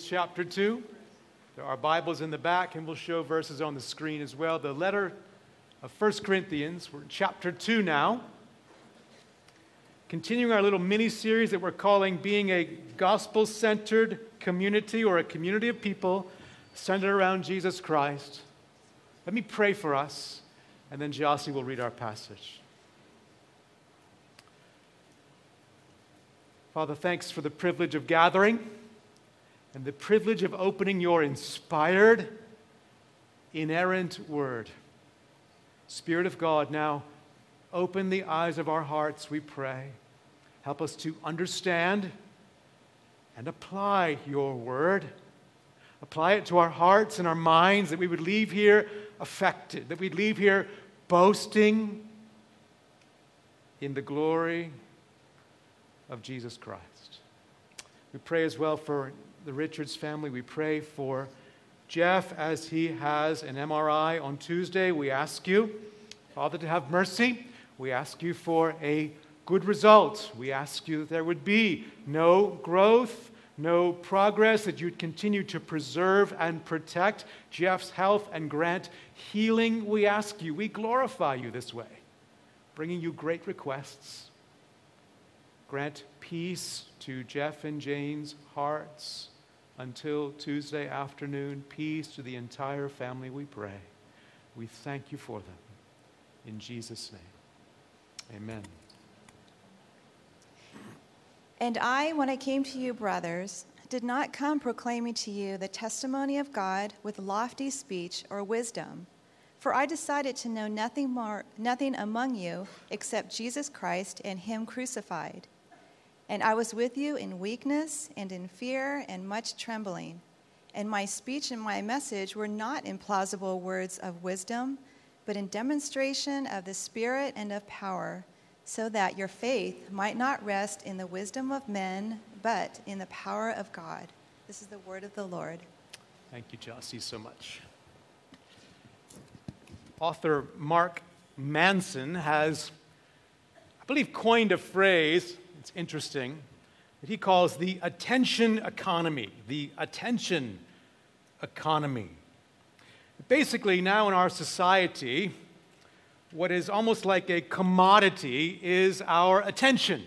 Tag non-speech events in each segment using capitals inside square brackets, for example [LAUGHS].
chapter 2. There are Bibles in the back, and we'll show verses on the screen as well. The letter of 1 Corinthians, we're in chapter 2 now. Continuing our little mini series that we're calling Being a Gospel Centered Community or a Community of People Centered Around Jesus Christ. Let me pray for us, and then Jossie will read our passage. Father, thanks for the privilege of gathering and the privilege of opening your inspired, inerrant word. Spirit of God, now open the eyes of our hearts, we pray. Help us to understand and apply your word. Apply it to our hearts and our minds that we would leave here affected, that we'd leave here boasting in the glory of Jesus Christ. We pray as well for the Richards family. We pray for Jeff as he has an MRI on Tuesday. We ask you, Father, to have mercy. We ask you for a good result. We ask you that there would be no growth, no progress, that you'd continue to preserve and protect Jeff's health and grant healing. We ask you, we glorify you this way, bringing you great requests. Grant peace to Jeff and Jane's hearts until Tuesday afternoon. Peace to the entire family, we pray. We thank you for them. In Jesus' name, amen. And I, when I came to you, brothers, did not come proclaiming to you the testimony of God with lofty speech or wisdom. For I decided to know nothing more, nothing among you except Jesus Christ and Him crucified. And I was with you in weakness and in fear and much trembling. And my speech and my message were not in plausible words of wisdom, but in demonstration of the Spirit and of power, so that your faith might not rest in the wisdom of men, but in the power of God. This is the word of the Lord. Thank you, Jossie, so much. Author Mark Manson has, I believe, coined a phrase it's interesting that he calls the attention economy. The attention economy. Basically, now in our society, what is almost like a commodity is our attention.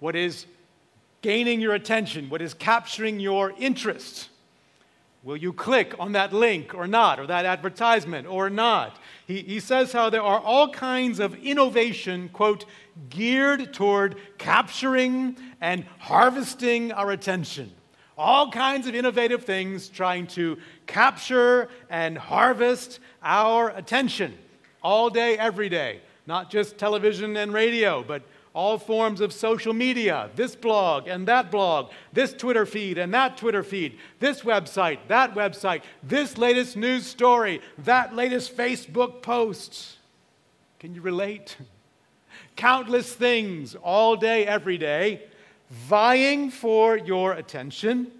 What is gaining your attention? What is capturing your interest? Will you click on that link or not, or that advertisement or not? He, he says how there are all kinds of innovation, quote, geared toward capturing and harvesting our attention. All kinds of innovative things trying to capture and harvest our attention all day, every day. Not just television and radio, but all forms of social media this blog and that blog, this Twitter feed and that Twitter feed, this website, that website, this latest news story, that latest Facebook post. Can you relate? [LAUGHS] Countless things all day, every day, vying for your attention,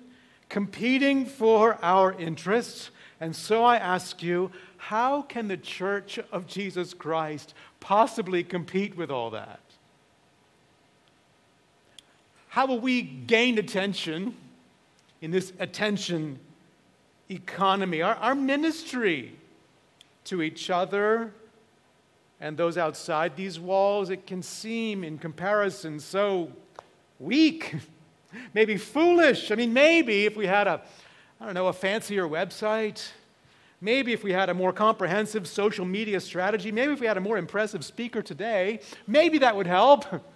competing for our interests. And so I ask you, how can the church of Jesus Christ possibly compete with all that? How will we gain attention in this attention economy? Our, our ministry to each other and those outside these walls, it can seem in comparison so weak, [LAUGHS] maybe foolish. I mean, maybe if we had a, I don't know, a fancier website, maybe if we had a more comprehensive social media strategy, maybe if we had a more impressive speaker today, maybe that would help. [LAUGHS]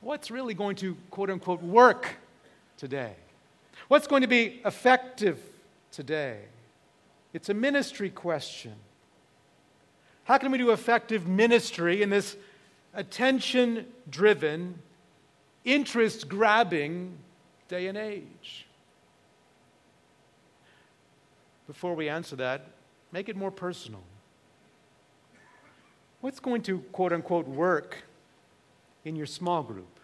what's really going to, quote unquote, work today? What's going to be effective today? It's a ministry question. How can we do effective ministry in this attention driven, interest grabbing day and age? Before we answer that, make it more personal. What's going to, quote unquote, work in your small group?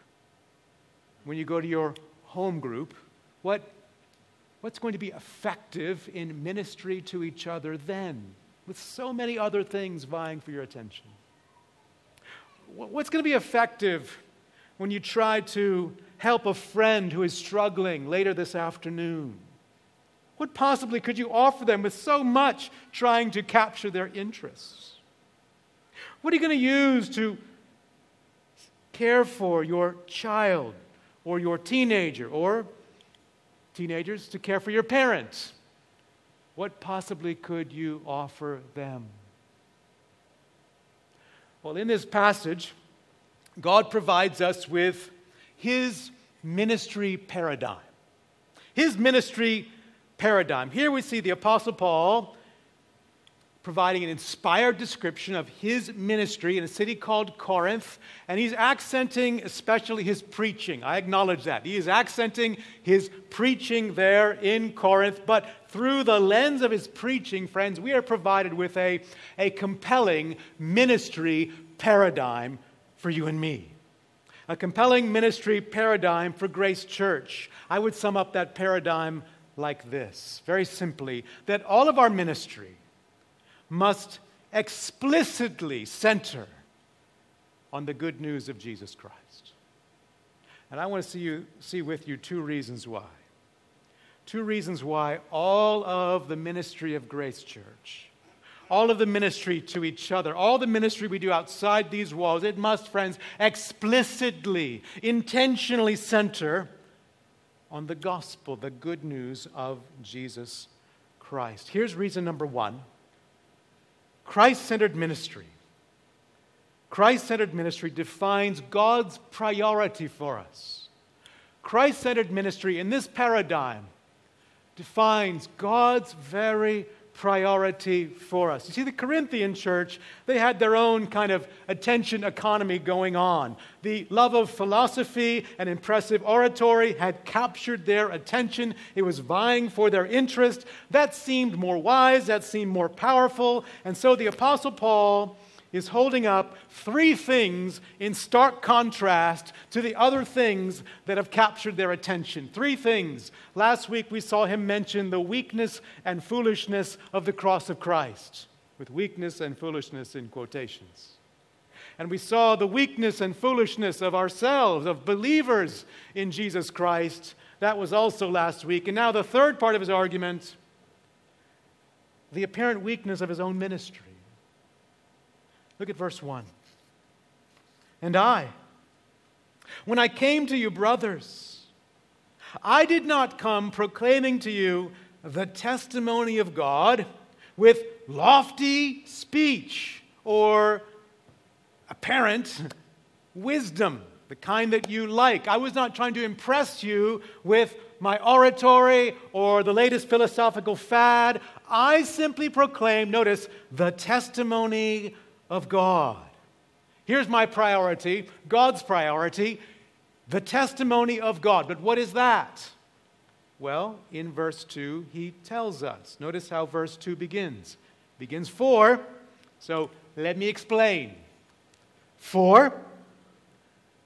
When you go to your home group, what, what's going to be effective in ministry to each other then, with so many other things vying for your attention? What's going to be effective when you try to help a friend who is struggling later this afternoon? What possibly could you offer them with so much trying to capture their interests? What are you going to use to care for your child or your teenager or teenagers to care for your parents? What possibly could you offer them? Well, in this passage, God provides us with his ministry paradigm. His ministry paradigm. Here we see the Apostle Paul providing an inspired description of his ministry in a city called Corinth, and he's accenting especially his preaching. I acknowledge that. He is accenting his preaching there in Corinth, but through the lens of his preaching, friends, we are provided with a, a compelling ministry paradigm for you and me. A compelling ministry paradigm for Grace Church. I would sum up that paradigm like this very simply that all of our ministry must explicitly center on the good news of Jesus Christ. And I want to see, you, see with you two reasons why. Two reasons why all of the ministry of Grace Church, all of the ministry to each other, all the ministry we do outside these walls, it must, friends, explicitly, intentionally center on the gospel, the good news of Jesus Christ. Here's reason number one Christ centered ministry. Christ centered ministry defines God's priority for us. Christ centered ministry in this paradigm defines God's very priority for us. You see, the Corinthian church, they had their own kind of attention economy going on. The love of philosophy and impressive oratory had captured their attention, it was vying for their interest. That seemed more wise, that seemed more powerful. And so the Apostle Paul is holding up three things in stark contrast to the other things that have captured their attention. Three things. Last week we saw him mention the weakness and foolishness of the cross of Christ, with weakness and foolishness in quotations. And we saw the weakness and foolishness of ourselves, of believers in Jesus Christ. That was also last week. And now the third part of his argument the apparent weakness of his own ministry. Look at verse 1. And I, when I came to you, brothers, I did not come proclaiming to you the testimony of God with lofty speech or apparent wisdom, the kind that you like. I was not trying to impress you with my oratory or the latest philosophical fad. I simply proclaimed, notice, the testimony of God. Here's my priority God's priority the testimony of God. But what is that? Well, in verse 2, he tells us. Notice how verse 2 begins. begins for, so let me explain. For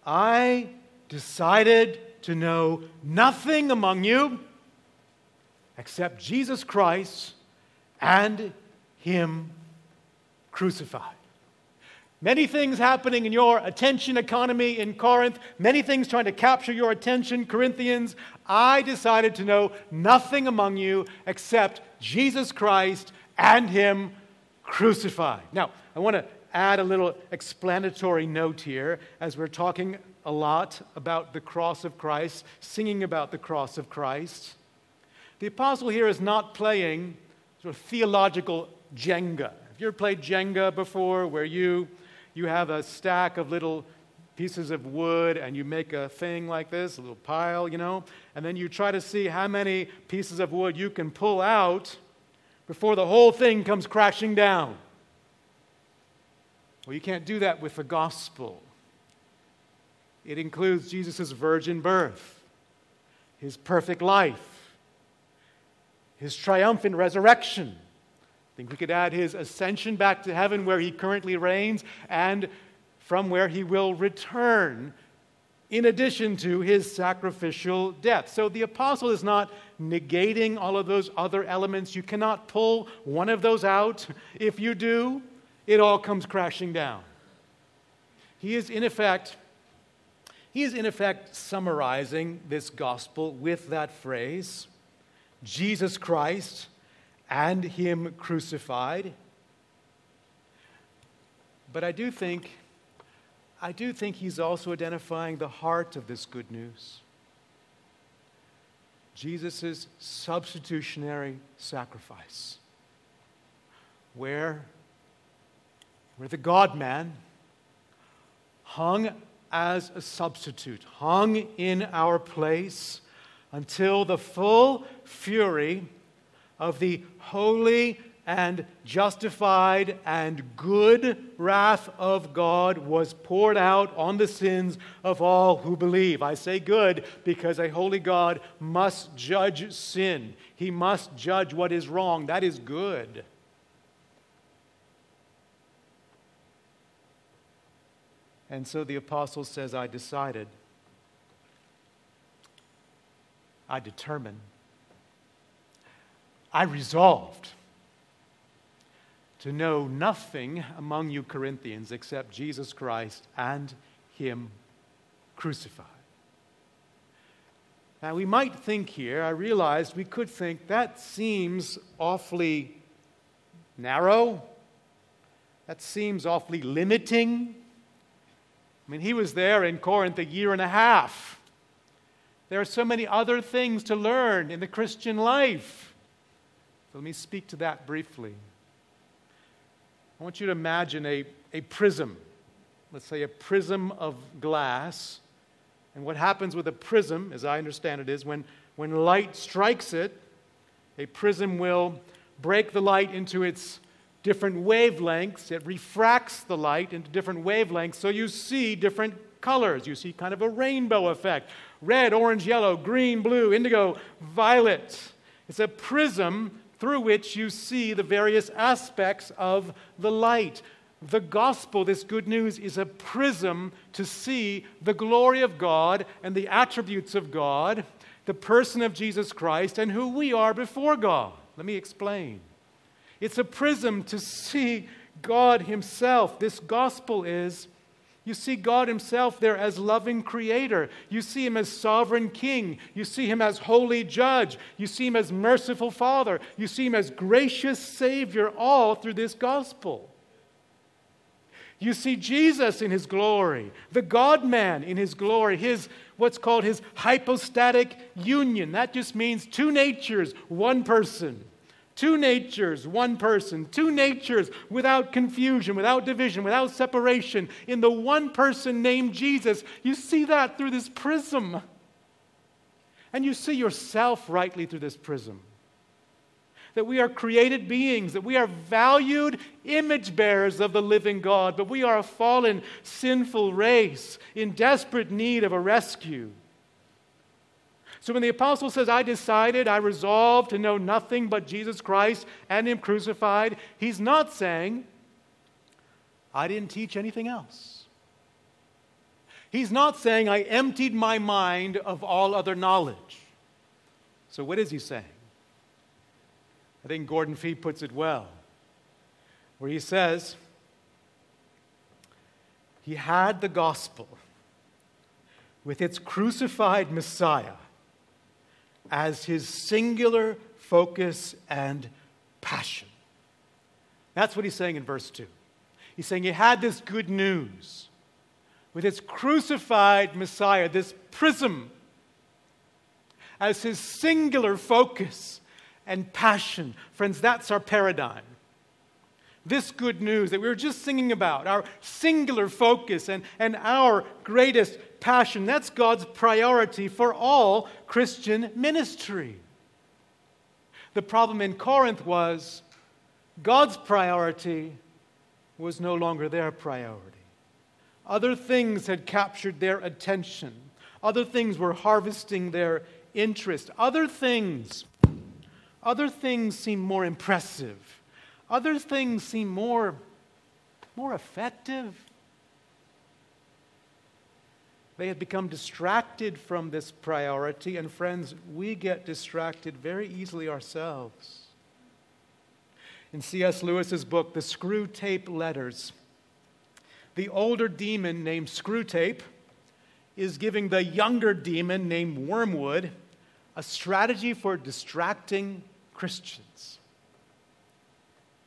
I decided to know nothing among you except Jesus Christ and Him crucified. Many things happening in your attention economy in Corinth, many things trying to capture your attention, Corinthians. I decided to know nothing among you except Jesus Christ and Him crucified. Now, I want to add a little explanatory note here as we're talking a lot about the cross of Christ, singing about the cross of Christ. The apostle here is not playing sort of theological Jenga. Have you ever played Jenga before where you you have a stack of little pieces of wood and you make a thing like this, a little pile, you know, and then you try to see how many pieces of wood you can pull out before the whole thing comes crashing down. Well, you can't do that with the gospel. It includes Jesus' virgin birth, his perfect life, his triumphant resurrection think we could add his ascension back to heaven where he currently reigns and from where he will return in addition to his sacrificial death. So the apostle is not negating all of those other elements. You cannot pull one of those out. If you do, it all comes crashing down. He is, in effect, He is, in effect, summarizing this gospel with that phrase Jesus Christ and Him crucified. But I do think, I do think he's also identifying the heart of this good news. Jesus' substitutionary sacrifice, where, where the God man hung as a substitute, hung in our place until the full fury of the holy and justified and good wrath of God was poured out on the sins of all who believe. I say good because a holy God must judge sin, he must judge what is wrong. That is good. And so the apostle says, I decided, I determined, I resolved to know nothing among you Corinthians except Jesus Christ and Him crucified. Now, we might think here, I realized we could think that seems awfully narrow. That seems awfully limiting. I mean, he was there in Corinth a year and a half. There are so many other things to learn in the Christian life. Let me speak to that briefly. I want you to imagine a, a prism. Let's say a prism of glass. And what happens with a prism, as I understand it, is when, when light strikes it, a prism will break the light into its different wavelengths. It refracts the light into different wavelengths, so you see different colors. You see kind of a rainbow effect red, orange, yellow, green, blue, indigo, violet. It's a prism through which you see the various aspects of the light. The gospel, this good news, is a prism to see the glory of God and the attributes of God, the person of Jesus Christ, and who we are before God. Let me explain. It's a prism to see God Himself. This gospel is you see God Himself there as loving creator. You see Him as sovereign king. You see Him as holy judge. You see Him as merciful father. You see Him as gracious Savior, all through this gospel. You see Jesus in His glory, the God man in His glory, His what's called His hypostatic union. That just means two natures, one person. Two natures, one person. Two natures without confusion, without division, without separation. In the one person named Jesus, you see that through this prism. And you see yourself rightly through this prism. That we are created beings, that we are valued image bearers of the living God, but we are a fallen, sinful race in desperate need of a rescue. So when the apostle says, I decided, I resolved to know nothing but Jesus Christ and Him crucified, he's not saying, I didn't teach anything else. He's not saying, I emptied my mind of all other knowledge. So what is he saying? I think Gordon Fee puts it well, where he says, He had the gospel with its crucified Messiah as his singular focus and passion. That's what he's saying in verse 2. He's saying he had this good news with its crucified Messiah, this prism, as his singular focus and passion. Friends, that's our paradigm. This good news that we were just singing about, our singular focus and, and our greatest passion. That's God's priority for all Christian ministry. The problem in Corinth was God's priority was no longer their priority. Other things had captured their attention. Other things were harvesting their interest. Other things, other things seemed more impressive. Other things seemed more, more effective. They had become distracted from this priority, and friends, we get distracted very easily ourselves. In C.S. Lewis's book, The Screwtape Letters, the older demon named Screwtape is giving the younger demon named Wormwood a strategy for distracting Christians.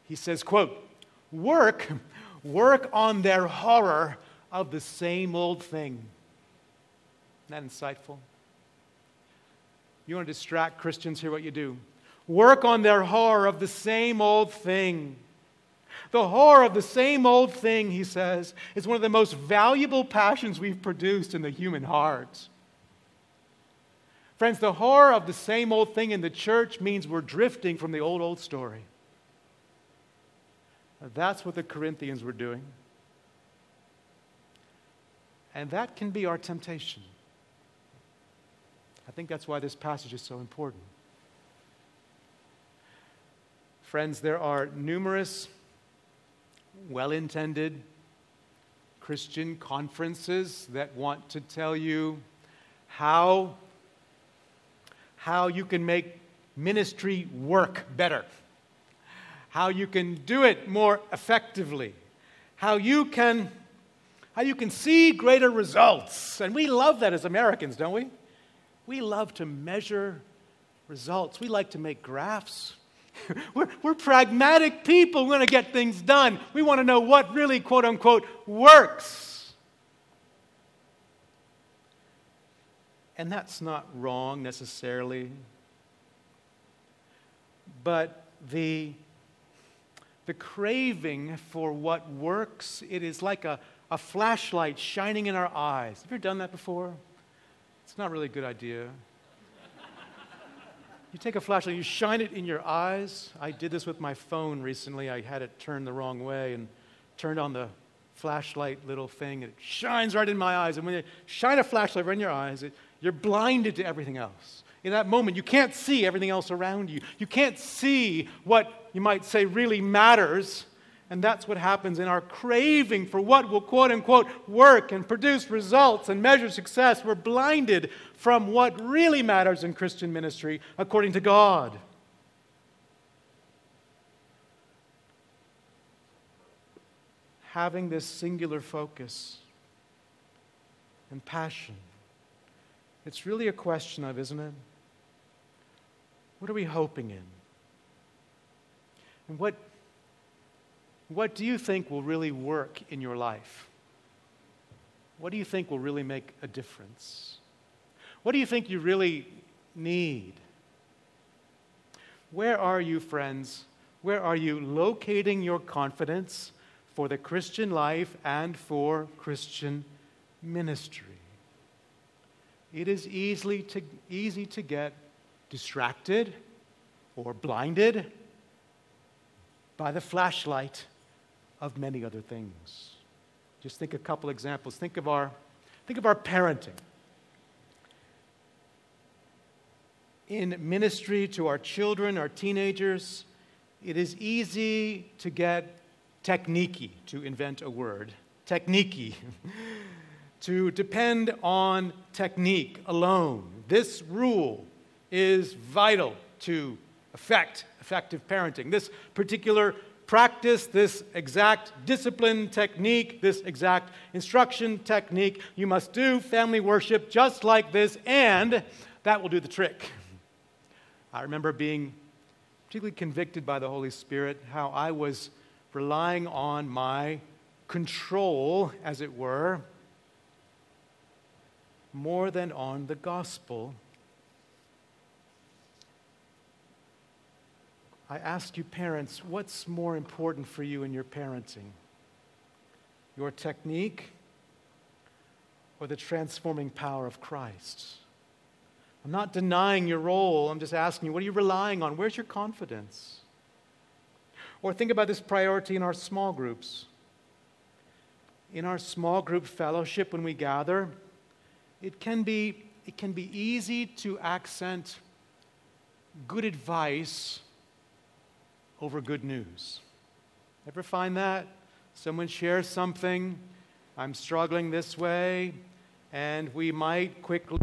He says, quote, work, work on their horror of the same old thing. That insightful? You want to distract Christians, hear what you do. Work on their horror of the same old thing. The horror of the same old thing, he says, is one of the most valuable passions we've produced in the human heart. Friends, the horror of the same old thing in the church means we're drifting from the old, old story. That's what the Corinthians were doing. And that can be our temptation. I think that's why this passage is so important. Friends, there are numerous well intended Christian conferences that want to tell you how, how you can make ministry work better, how you can do it more effectively, how you can, how you can see greater results. And we love that as Americans, don't we? We love to measure results. We like to make graphs. [LAUGHS] we're, we're pragmatic people. We want to get things done. We want to know what really, quote unquote, works. And that's not wrong necessarily. But the, the craving for what works, it is like a, a flashlight shining in our eyes. Have you ever done that before? It's not really a good idea. You take a flashlight, you shine it in your eyes. I did this with my phone recently. I had it turned the wrong way and turned on the flashlight little thing, and it shines right in my eyes. And when you shine a flashlight right in your eyes, it, you're blinded to everything else. In that moment, you can't see everything else around you. You can't see what you might say really matters. And that's what happens in our craving for what will quote unquote work and produce results and measure success. We're blinded from what really matters in Christian ministry according to God. Having this singular focus and passion, it's really a question of, isn't it? What are we hoping in? And what what do you think will really work in your life? What do you think will really make a difference? What do you think you really need? Where are you, friends? Where are you locating your confidence for the Christian life and for Christian ministry? It is easily to, easy to get distracted or blinded by the flashlight of many other things. Just think a couple examples. Think of our, think of our parenting. In ministry to our children, our teenagers, it is easy to get techniquey, to invent a word, techniquey, [LAUGHS] to depend on technique alone. This rule is vital to effect effective parenting. This particular practice this exact discipline technique, this exact instruction technique. You must do family worship just like this, and that will do the trick. I remember being particularly convicted by the Holy Spirit how I was relying on my control, as it were, more than on the gospel I ask you, parents, what's more important for you in your parenting? Your technique or the transforming power of Christ? I'm not denying your role. I'm just asking you, what are you relying on? Where's your confidence? Or think about this priority in our small groups. In our small group fellowship, when we gather, it can be, it can be easy to accent good advice over good news. Ever find that? Someone shares something, I'm struggling this way, and we might quickly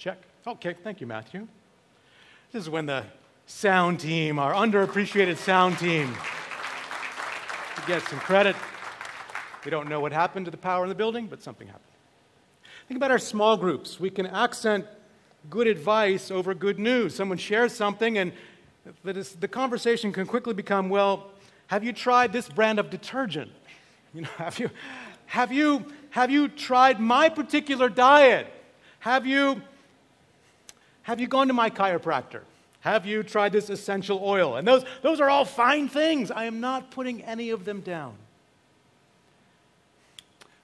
Check. Okay, thank you, Matthew. This is when the sound team, our underappreciated sound team, gets some credit. We don't know what happened to the power in the building, but something happened. Think about our small groups. We can accent good advice over good news. Someone shares something, and the conversation can quickly become, well, have you tried this brand of detergent? [LAUGHS] You know, have you, have you, have you tried my particular diet? Have you, have you gone to my chiropractor? Have you tried this essential oil? And those, those are all fine things. I am not putting any of them down.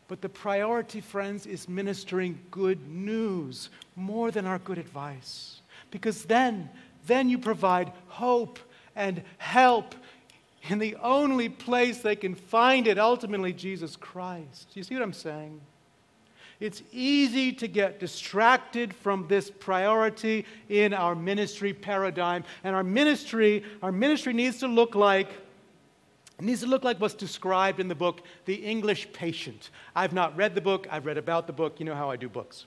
But the priority, friends, is ministering good news more than our good advice. Because then, then you provide hope and help in the only place they can find it, ultimately, Jesus Christ. You see what I'm saying? It's easy to get distracted from this priority in our ministry paradigm. And our ministry, our ministry needs to look like it needs to look like what's described in the book, The English Patient. I've not read the book, I've read about the book. You know how I do books.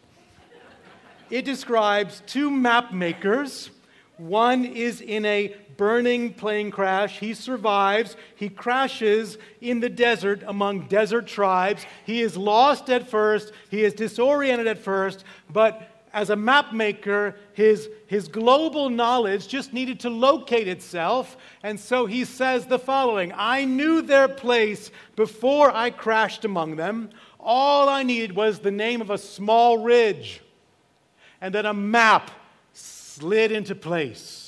it describes two map makers. One is in a burning plane crash. He survives. He crashes in the desert among desert tribes. He is lost at first. He is disoriented at first, but as a map maker, his, his global knowledge just needed to locate itself. And so he says the following I knew their place before I crashed among them. All I needed was the name of a small ridge. And then a map slid into place.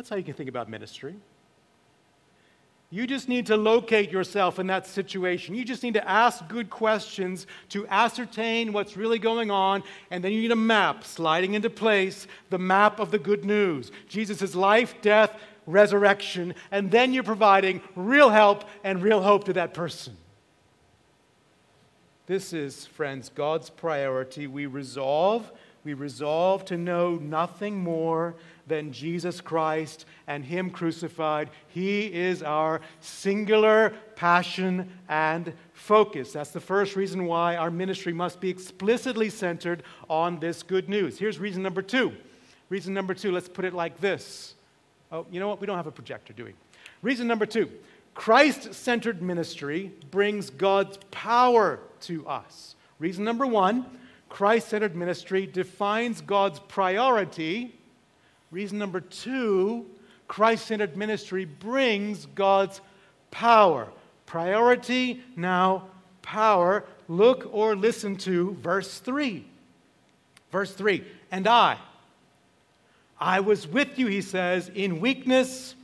That's how you can think about ministry. You just need to locate yourself in that situation. You just need to ask good questions to ascertain what's really going on, and then you need a map sliding into place the map of the good news Jesus' life, death, resurrection, and then you're providing real help and real hope to that person. This is, friends, God's priority. We resolve, we resolve to know nothing more than Jesus Christ and Him crucified. He is our singular passion and focus. That's the first reason why our ministry must be explicitly centered on this good news. Here's reason number two. Reason number two, let's put it like this. Oh, you know what? We don't have a projector, do we? Reason number two Christ centered ministry brings God's power to us. Reason number one Christ centered ministry defines God's priority Reason number two Christ centered ministry brings God's power. Priority, now power. Look or listen to verse 3. Verse 3 And I, I was with you, he says, in weakness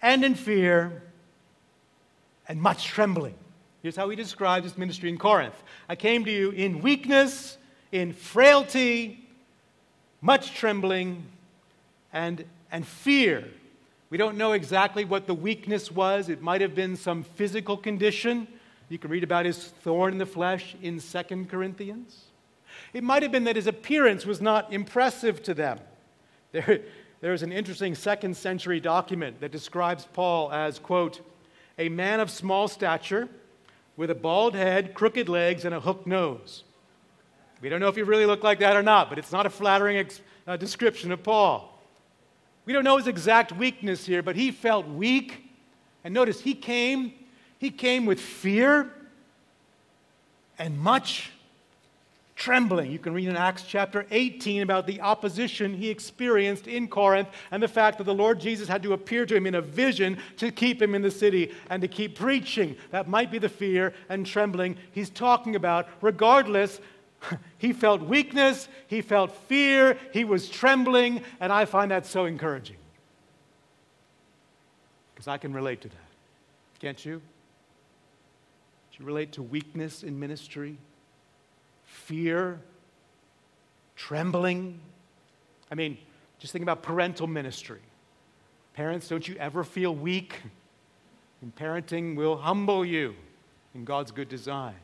and in fear and much trembling. Here's how he describes his ministry in Corinth I came to you in weakness, in frailty, much trembling, and, and fear. We don't know exactly what the weakness was. It might have been some physical condition. You can read about his thorn in the flesh in 2 Corinthians. It might have been that his appearance was not impressive to them. [LAUGHS] There, there's an interesting second century document that describes Paul as, quote, a man of small stature with a bald head, crooked legs, and a hooked nose. We don't know if he really looked like that or not, but it's not a flattering ex- uh, description of Paul. We don't know his exact weakness here, but he felt weak. And notice he came, he came with fear and much trembling. You can read in Acts chapter 18 about the opposition he experienced in Corinth and the fact that the Lord Jesus had to appear to him in a vision to keep him in the city and to keep preaching. That might be the fear and trembling he's talking about. Regardless, [LAUGHS] he felt weakness, he felt fear, he was trembling, and I find that so encouraging. Because I can relate to that. Can't you? Do you relate to weakness in ministry? Fear? Trembling? I mean, just think about parental ministry. Parents, don't you ever feel weak? [LAUGHS] And parenting will humble you in God's good design.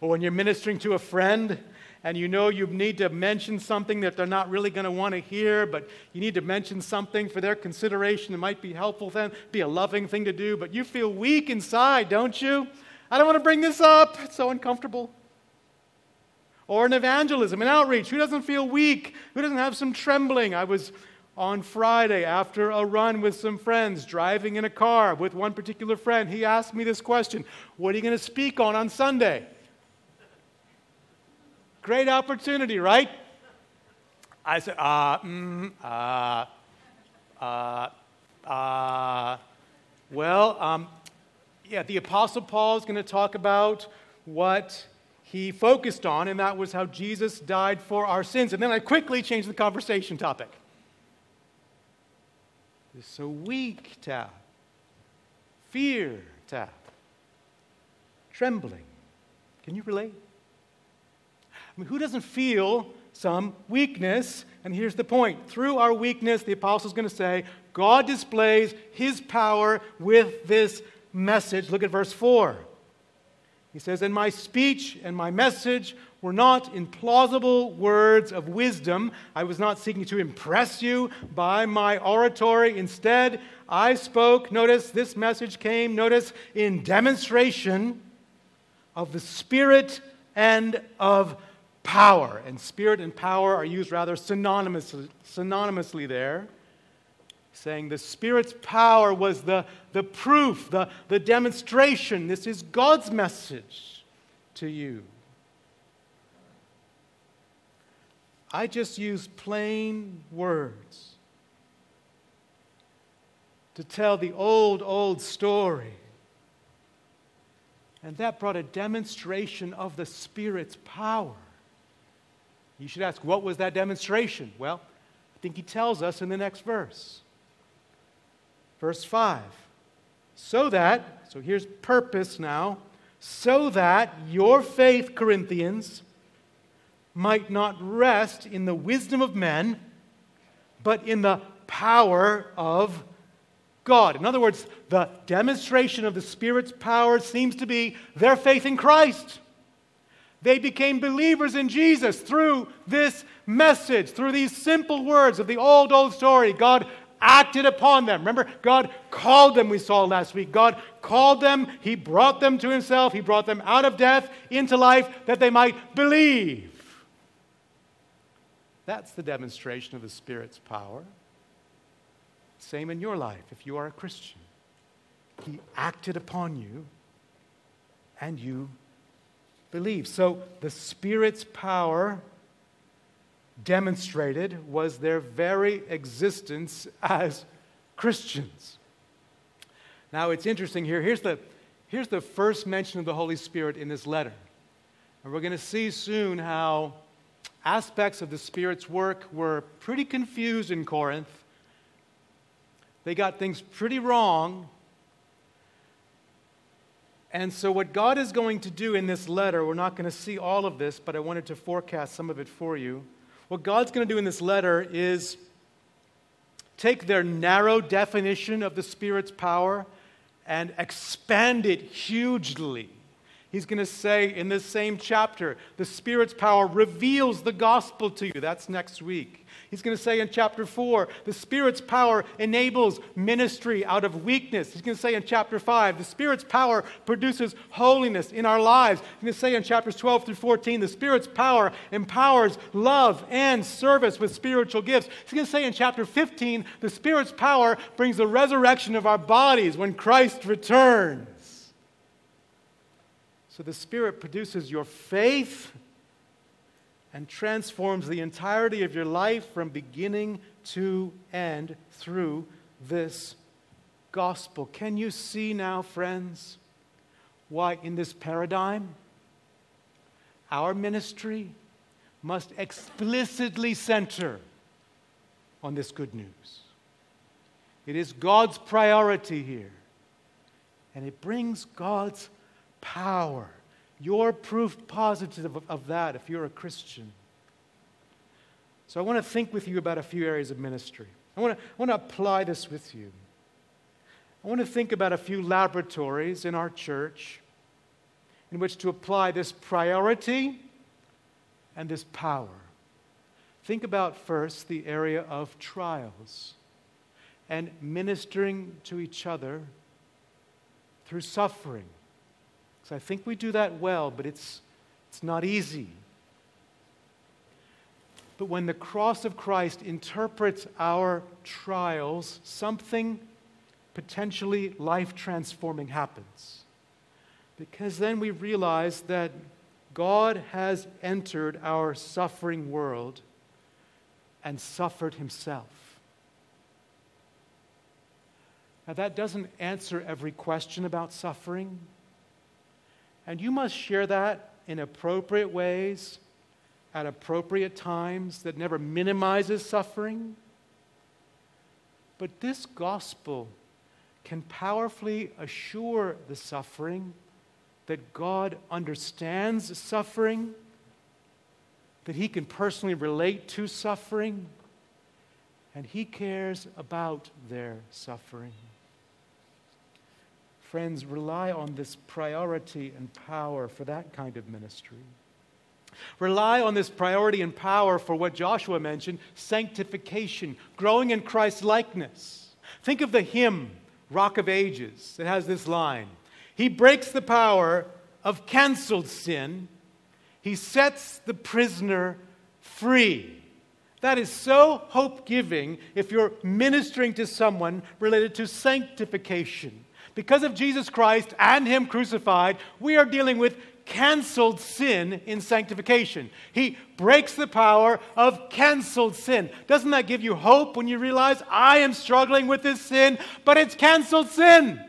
Or when you're ministering to a friend and you know you need to mention something that they're not really going to want to hear, but you need to mention something for their consideration that might be helpful then, be a loving thing to do, but you feel weak inside, don't you? I don't want to bring this up. It's so uncomfortable. Or in evangelism and outreach, who doesn't feel weak? Who doesn't have some trembling? I was on Friday after a run with some friends, driving in a car with one particular friend. He asked me this question What are you going to speak on on Sunday? Great opportunity, right? I said, uh, mm, uh, uh, uh. Well, um, yeah, the Apostle Paul is going to talk about what he focused on, and that was how Jesus died for our sins. And then I quickly changed the conversation topic. It's so weak, tap. Fear, tap. Trembling. Can you relate? I mean, who doesn't feel some weakness? And here's the point through our weakness, the apostle is going to say, God displays his power with this message. Look at verse 4. He says, And my speech and my message were not implausible words of wisdom. I was not seeking to impress you by my oratory. Instead, I spoke, notice this message came, notice, in demonstration of the Spirit and of power. And Spirit and power are used rather synonymously, synonymously there saying the Spirit's power was the, the proof, the, the demonstration. This is God's message to you. I just use plain words to tell the old, old story. And that brought a demonstration of the Spirit's power. You should ask, what was that demonstration? Well, I think he tells us in the next verse. Verse 5. So that, so here's purpose now, so that your faith, Corinthians, might not rest in the wisdom of men, but in the power of God. In other words, the demonstration of the Spirit's power seems to be their faith in Christ. They became believers in Jesus through this message, through these simple words of the old, old story. God acted upon them. Remember, God called them, we saw last week. God called them, He brought them to Himself, He brought them out of death into life that they might believe. That's the demonstration of the Spirit's power. Same in your life if you are a Christian. He acted upon you and you believe. So the Spirit's power demonstrated was their very existence as Christians. Now, it's interesting here. Here's the, here's the first mention of the Holy Spirit in this letter. And we're going to see soon how aspects of the Spirit's work were pretty confused in Corinth. They got things pretty wrong. And so, what God is going to do in this letter, we're not going to see all of this, but I wanted to forecast some of it for you. What God's going to do in this letter is take their narrow definition of the Spirit's power and expand it hugely. He's going to say in this same chapter, the Spirit's power reveals the gospel to you. That's next week. He's going to say in chapter 4, the Spirit's power enables ministry out of weakness. He's going to say in chapter 5, the Spirit's power produces holiness in our lives. He's going to say in chapters 12 through 14, the Spirit's power empowers love and service with spiritual gifts. He's going to say in chapter 15, the Spirit's power brings the resurrection of our bodies when Christ returns. So the Spirit produces your faith and transforms the entirety of your life from beginning to end through this gospel. Can you see now, friends, why in this paradigm our ministry must explicitly center on this good news? It is God's priority here, and it brings God's power you're proof positive of, that if you're a Christian. So I want to think with you about a few areas of ministry. I want to, I want to apply this with you. I want to think about a few laboratories in our church in which to apply this priority and this power. Think about first the area of trials and ministering to each other through suffering. So I think we do that well, but it's, it's not easy. But when the cross of Christ interprets our trials, something potentially life transforming happens. Because then we realize that God has entered our suffering world and suffered himself. Now, that doesn't answer every question about suffering. And you must share that in appropriate ways, at appropriate times, that never minimizes suffering. But this gospel can powerfully assure the suffering that God understands suffering, that He can personally relate to suffering, and He cares about their suffering. Friends, rely on this priority and power for that kind of ministry. Rely on this priority and power for what Joshua mentioned sanctification, growing in Christ's likeness. Think of the hymn, Rock of Ages, that has this line He breaks the power of canceled sin, He sets the prisoner free. That is so hope giving if you're ministering to someone related to sanctification because of Jesus Christ and Him crucified, we are dealing with canceled sin in sanctification. He breaks the power of canceled sin. Doesn't that give you hope when you realize I am struggling with this sin, but it's canceled sin?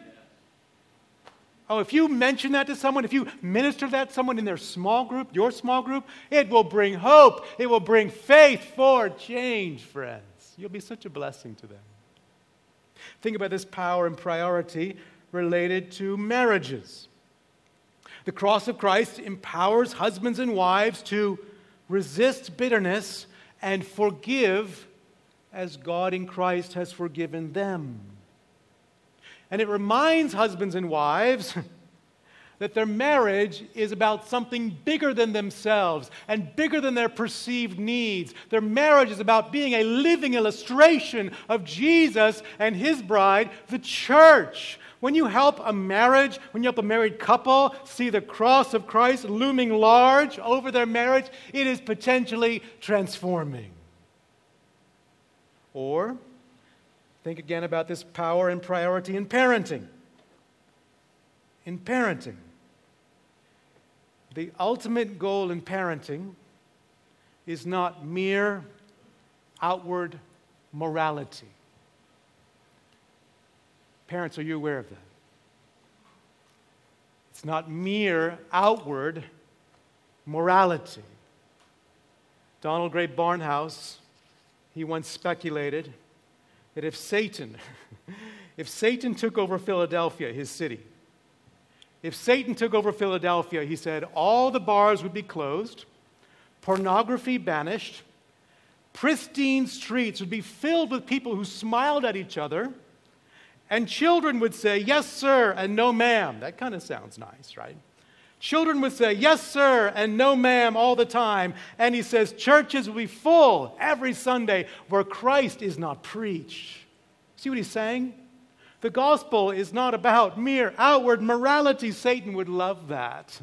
Oh, if you mention that to someone, if you minister that to someone in their small group, your small group, it will bring hope. It will bring faith for change, friends. You'll be such a blessing to them. Think about this power and priority related to marriages. The cross of Christ empowers husbands and wives to resist bitterness and forgive as God in Christ has forgiven them. And it reminds husbands and wives [LAUGHS] that their marriage is about something bigger than themselves and bigger than their perceived needs. Their marriage is about being a living illustration of Jesus and his bride, the church. When you help a marriage, when you help a married couple see the cross of Christ looming large over their marriage, it is potentially transforming. Or think again about this power and priority in parenting. In parenting, the ultimate goal in parenting is not mere outward morality. Parents, are you aware of that? It's not mere outward morality. Donald Grey Barnhouse, he once speculated that if Satan, [LAUGHS] if Satan took over Philadelphia, his city, if Satan took over Philadelphia, he said all the bars would be closed, pornography banished, pristine streets would be filled with people who smiled at each other and children would say, Yes, sir, and no, ma'am. That kind of sounds nice, right? Children would say, Yes, sir, and no, ma'am, all the time. And he says, Churches will be full every Sunday where Christ is not preached. See what he's saying? The gospel is not about mere outward morality. Satan would love that.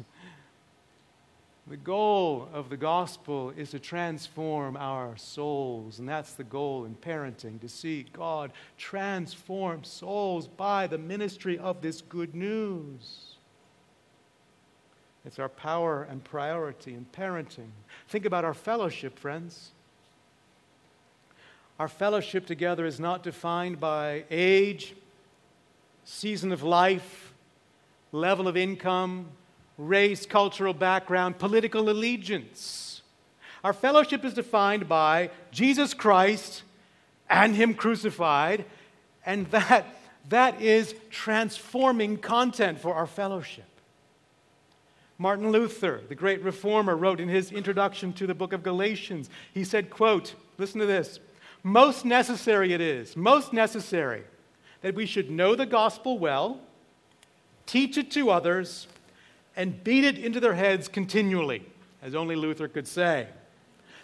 The goal of the gospel is to transform our souls, and that's the goal in parenting to see God transform souls by the ministry of this good news. It's our power and priority in parenting. Think about our fellowship, friends. Our fellowship together is not defined by age, season of life, level of income, race, cultural background, political allegiance. Our fellowship is defined by Jesus Christ and Him crucified, and that, that is transforming content for our fellowship. Martin Luther, the great reformer, wrote in his introduction to the book of Galatians, he said, quote, listen to this, most necessary it is, most necessary that we should know the gospel well, teach it to others, and beat it into their heads continually, as only Luther could say.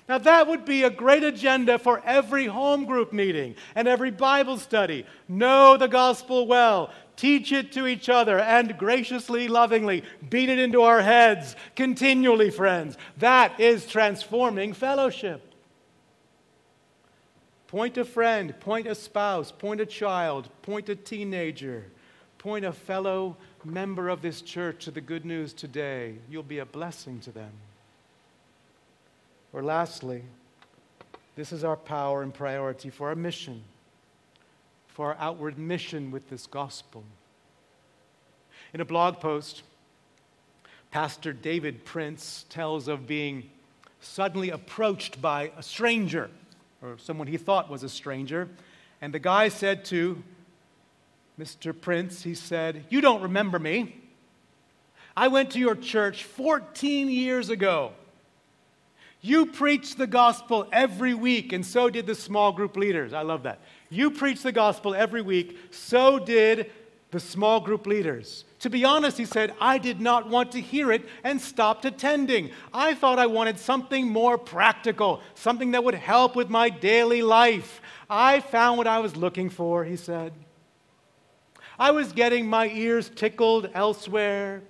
Now, that would be a great agenda for every home group meeting and every Bible study. Know the gospel well, teach it to each other, and graciously, lovingly beat it into our heads continually, friends. That is transforming fellowship. Point a friend, point a spouse, point a child, point a teenager, point a fellow member of this church to the good news today. You'll be a blessing to them. Or lastly, this is our power and priority for our mission, for our outward mission with this gospel. In a blog post, Pastor David Prince tells of being suddenly approached by a stranger, or someone he thought was a stranger. And the guy said to Mr. Prince, he said, You don't remember me. I went to your church 14 years ago. You preached the gospel every week, and so did the small group leaders. I love that. You preached the gospel every week, so did the small group leaders. To be honest, he said, I did not want to hear it and stopped attending. I thought I wanted something more practical, something that would help with my daily life. I found what I was looking for, he said. I was getting my ears tickled elsewhere,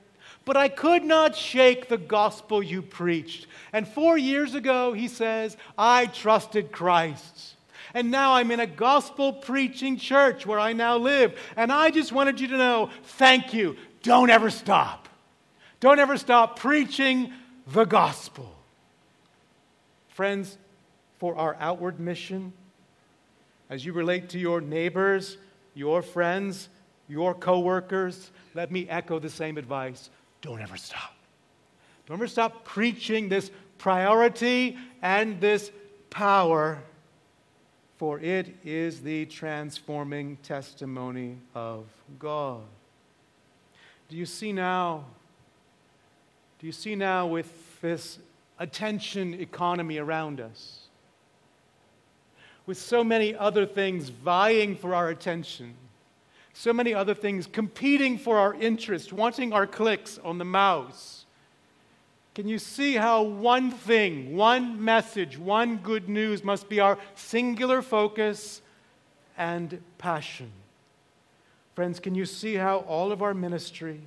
but I could not shake the gospel you preached. And four years ago, he says, I trusted Christ. And now I'm in a gospel preaching church where I now live. And I just wanted you to know thank you. Don't ever stop. Don't ever stop preaching the gospel. Friends, for our outward mission, as you relate to your neighbors, your friends, your coworkers, let me echo the same advice. Don't ever stop. Don't ever stop preaching this priority and this power for it is the transforming testimony of God. Do you see now? Do you see now with this attention economy around us? With so many other things vying for our attention, so many other things competing for our interest, wanting our clicks on the mouse can you see how one thing, one message, one good news must be our singular focus and passion? Friends, can you see how all of our ministry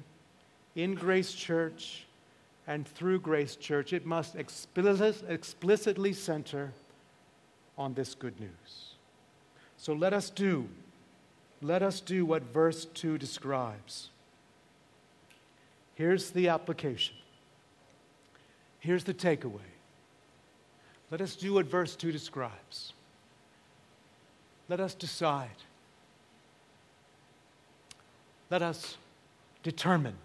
in Grace Church and through Grace Church, it must explicitly center on this good news? So let us do, let us do what verse 2 describes. Here's the application Here's the takeaway. Let us do what verse 2 describes. Let us decide. Let us determine.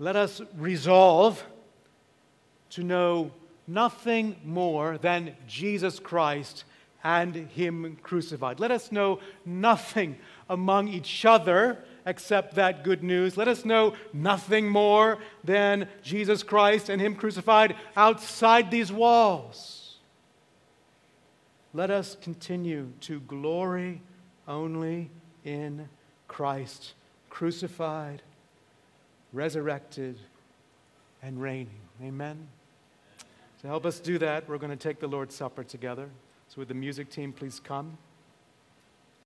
Let us resolve to know nothing more than Jesus Christ and Him crucified. Let us know nothing among each other accept that good news. Let us know nothing more than Jesus Christ and Him crucified outside these walls. Let us continue to glory only in Christ, crucified, resurrected, and reigning. Amen. To help us do that, we're going to take the Lord's Supper together. So, would the music team please come?